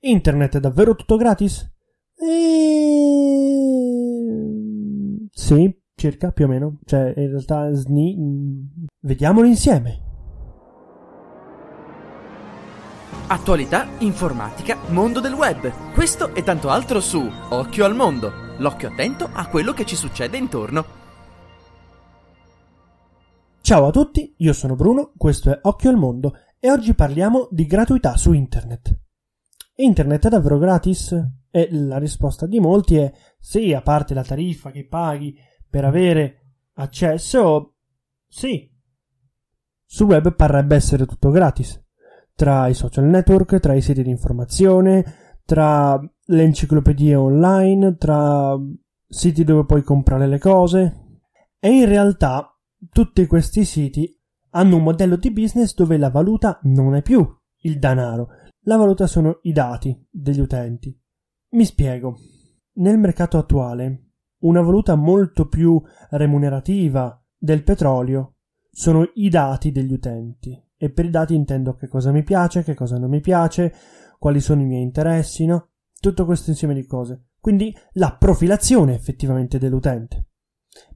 Internet è davvero tutto gratis? E... Sì, circa, più o meno. Cioè, in realtà, sni... Vediamolo insieme. Attualità, informatica, mondo del web. Questo e tanto altro su Occhio al Mondo. L'occhio attento a quello che ci succede intorno. Ciao a tutti, io sono Bruno, questo è Occhio al Mondo e oggi parliamo di gratuità su Internet. Internet è davvero gratis? E la risposta di molti è sì, a parte la tariffa che paghi per avere accesso, sì. Sul web parrebbe essere tutto gratis tra i social network, tra i siti di informazione, tra le enciclopedie online, tra siti dove puoi comprare le cose. E in realtà tutti questi siti hanno un modello di business dove la valuta non è più il denaro, la valuta sono i dati degli utenti. Mi spiego. Nel mercato attuale, una valuta molto più remunerativa del petrolio sono i dati degli utenti e per i dati intendo che cosa mi piace, che cosa non mi piace, quali sono i miei interessi, no? Tutto questo insieme di cose. Quindi la profilazione effettivamente dell'utente.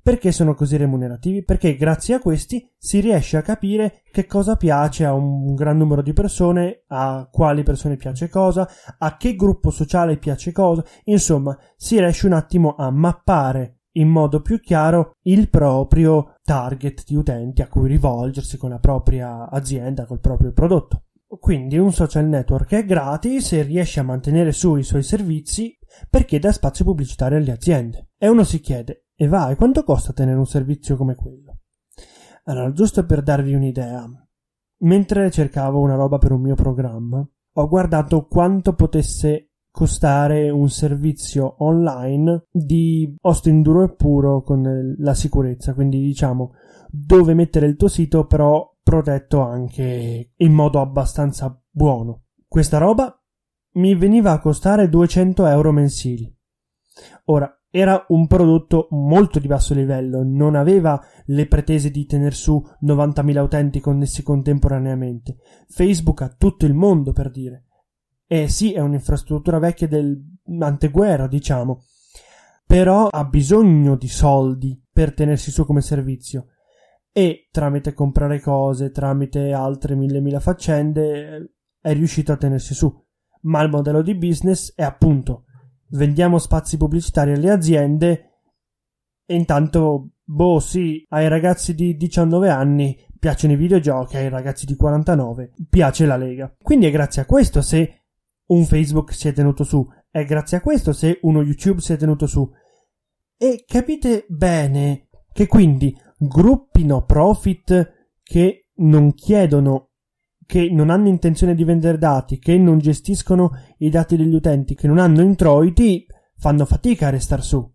Perché sono così remunerativi? Perché grazie a questi si riesce a capire che cosa piace a un gran numero di persone, a quali persone piace cosa, a che gruppo sociale piace cosa, insomma, si riesce un attimo a mappare in modo più chiaro il proprio target di utenti a cui rivolgersi con la propria azienda, col proprio prodotto. Quindi un social network è gratis e riesce a mantenere su i suoi servizi perché dà spazio pubblicitario alle aziende. E uno si chiede, e vai, quanto costa tenere un servizio come quello? Allora, giusto per darvi un'idea, mentre cercavo una roba per un mio programma, ho guardato quanto potesse costare un servizio online di hosting duro e puro con la sicurezza, quindi diciamo dove mettere il tuo sito però protetto anche in modo abbastanza buono. Questa roba mi veniva a costare 200 euro mensili. Ora, era un prodotto molto di basso livello, non aveva le pretese di tener su 90.000 utenti connessi contemporaneamente. Facebook ha tutto il mondo per dire. E sì, è un'infrastruttura vecchia dell'anteguerra, diciamo, però ha bisogno di soldi per tenersi su come servizio e tramite comprare cose, tramite altre mille mila faccende, è riuscito a tenersi su. Ma il modello di business è appunto vendiamo spazi pubblicitari alle aziende e intanto, boh, sì, ai ragazzi di 19 anni piacciono i videogiochi, ai ragazzi di 49 piace la Lega. Quindi è grazie a questo se un Facebook si è tenuto su. È grazie a questo se uno YouTube si è tenuto su. E capite bene che quindi gruppi no profit che non chiedono, che non hanno intenzione di vendere dati, che non gestiscono i dati degli utenti, che non hanno introiti, fanno fatica a restare su.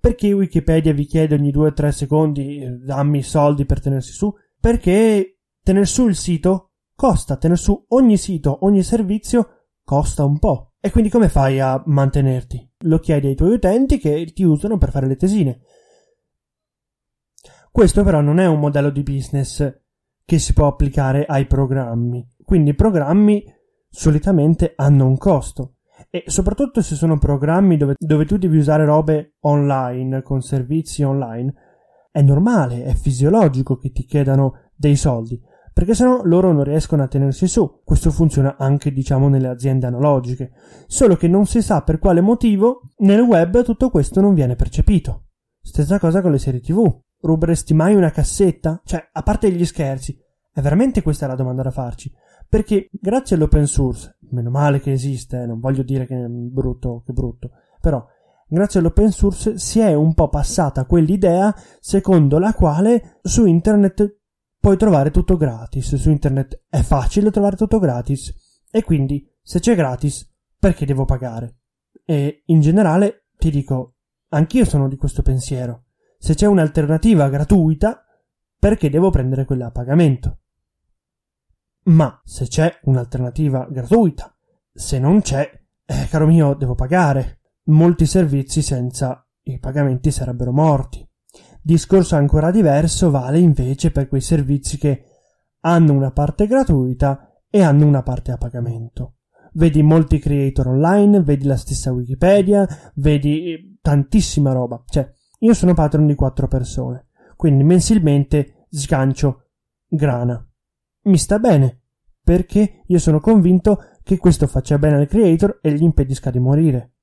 Perché Wikipedia vi chiede ogni 2-3 secondi dammi soldi per tenersi su? Perché tener su il sito costa, tener su ogni sito, ogni servizio costa un po'. E quindi come fai a mantenerti? Lo chiedi ai tuoi utenti che ti usano per fare le tesine. Questo però non è un modello di business che si può applicare ai programmi. Quindi i programmi solitamente hanno un costo. E soprattutto se sono programmi dove, dove tu devi usare robe online, con servizi online, è normale, è fisiologico che ti chiedano dei soldi perché sennò loro non riescono a tenersi su. Questo funziona anche, diciamo, nelle aziende analogiche. Solo che non si sa per quale motivo nel web tutto questo non viene percepito. Stessa cosa con le serie TV. Ruberesti mai una cassetta? Cioè, a parte gli scherzi, è veramente questa la domanda da farci. Perché grazie all'open source, meno male che esiste, non voglio dire che è brutto, che brutto, però grazie all'open source si è un po' passata quell'idea secondo la quale su internet puoi trovare tutto gratis. Su internet è facile trovare tutto gratis e quindi Se c'è gratis, perché devo pagare? E in generale ti dico, anch'io sono di questo pensiero. Se c'è un'alternativa gratuita, perché devo prendere quella a pagamento? Ma se c'è un'alternativa gratuita, se non c'è, eh, caro mio, devo pagare. Molti servizi senza i pagamenti sarebbero morti. Discorso ancora diverso vale invece per quei servizi che hanno una parte gratuita e hanno una parte a pagamento. Vedi molti creator online, vedi la stessa Wikipedia, vedi eh, tantissima roba. Cioè, io sono patron di quattro persone, quindi mensilmente sgancio grana. Mi sta bene, perché io sono convinto che questo faccia bene al creator e gli impedisca di morire.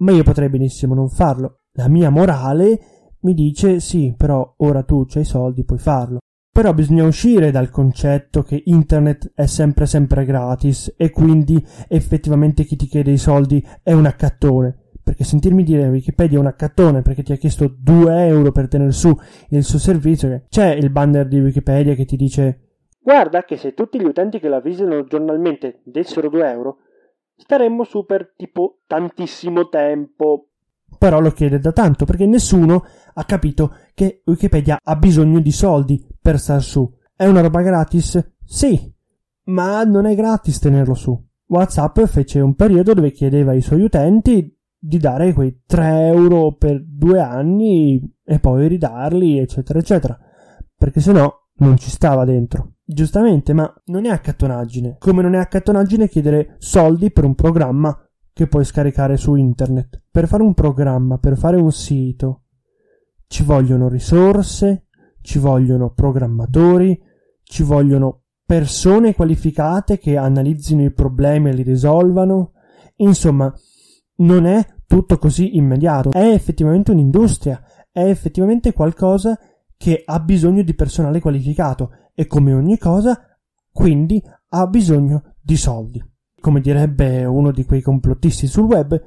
Ma io potrei benissimo non farlo. La mia morale mi dice sì, però ora tu c'hai i soldi, puoi farlo. Però bisogna uscire dal concetto che internet è sempre sempre gratis e quindi effettivamente chi ti chiede i soldi è un accattone. Perché sentirmi dire Wikipedia è un accattone perché ti ha chiesto 2 euro per tenere su il suo servizio, c'è il banner di Wikipedia che ti dice Guarda che se tutti gli utenti che la visitano giornalmente dessero 2 euro, staremmo su per tipo tantissimo tempo però lo chiede da tanto perché nessuno ha capito che Wikipedia ha bisogno di soldi per star su. È una roba gratis? Sì, ma non è gratis tenerlo su. WhatsApp fece un periodo dove chiedeva ai suoi utenti di dare quei 3 euro per due anni e poi ridarli, eccetera, eccetera. Perché se no non ci stava dentro. Giustamente, ma non è accattonaggine. Come non è accattonaggine chiedere soldi per un programma che puoi scaricare su internet. Per fare un programma, per fare un sito, ci vogliono risorse, ci vogliono programmatori, ci vogliono persone qualificate che analizzino i problemi e li risolvano. Insomma, non è tutto così immediato. È effettivamente un'industria, è effettivamente qualcosa che ha bisogno di personale qualificato e come ogni cosa, quindi ha bisogno di soldi come direbbe uno di quei complottisti sul web,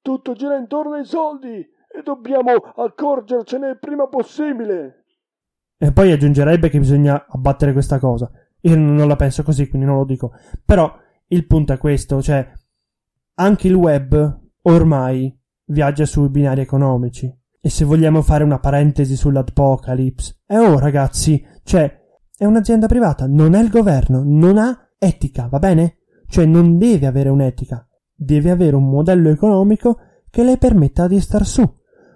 tutto gira intorno ai soldi e dobbiamo accorgercene il prima possibile. E poi aggiungerebbe che bisogna abbattere questa cosa. Io non la penso così, quindi non lo dico. Però il punto è questo, cioè anche il web ormai viaggia sui binari economici. E se vogliamo fare una parentesi sull'Apocalypse, eh oh ragazzi, cioè è un'azienda privata, non è il governo, non ha etica, va bene? Cioè non deve avere un'etica, deve avere un modello economico che le permetta di star su.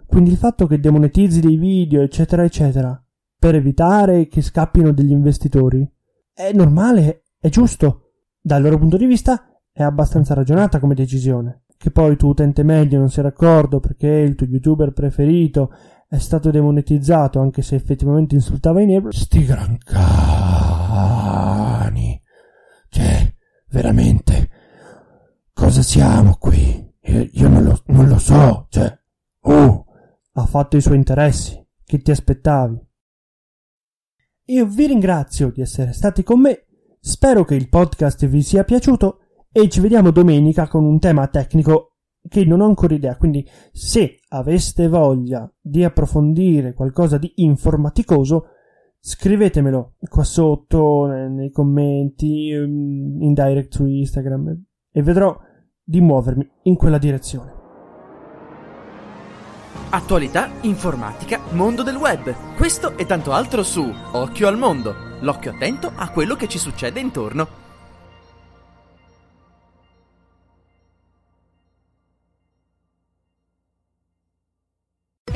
Quindi il fatto che demonetizzi dei video, eccetera, eccetera, per evitare che scappino degli investitori, è normale, è giusto. Dal loro punto di vista è abbastanza ragionata come decisione. Che poi tu utente medio non sia d'accordo perché il tuo youtuber preferito è stato demonetizzato anche se effettivamente insultava i neighbor. Sti gran cani. Cioè, veramente, cosa siamo qui? Io, io non, lo, non lo so, cioè, oh, ha fatto i suoi interessi, che ti aspettavi? Io vi ringrazio di essere stati con me, spero che il podcast vi sia piaciuto e ci vediamo domenica con un tema tecnico che non ho ancora idea, quindi se aveste voglia di approfondire qualcosa di informaticoso, scrivetemelo qua sotto nei commenti, mm, in direct su Instagram e vedrò di muovermi in quella direzione. Attualità, informatica, mondo del web. Questo e tanto altro su Occhio al mondo. L'occhio attento a quello che ci succede intorno.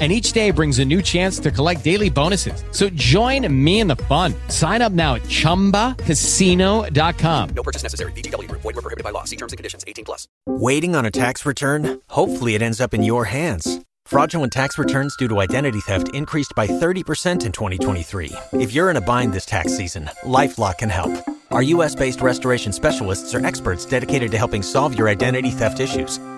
and each day brings a new chance to collect daily bonuses. So join me in the fun. Sign up now at ChumbaCasino.com. No purchase necessary. VGW. Void were prohibited by law. See terms and conditions. 18 plus. Waiting on a tax return? Hopefully it ends up in your hands. Fraudulent tax returns due to identity theft increased by 30% in 2023. If you're in a bind this tax season, LifeLock can help. Our U.S.-based restoration specialists are experts dedicated to helping solve your identity theft issues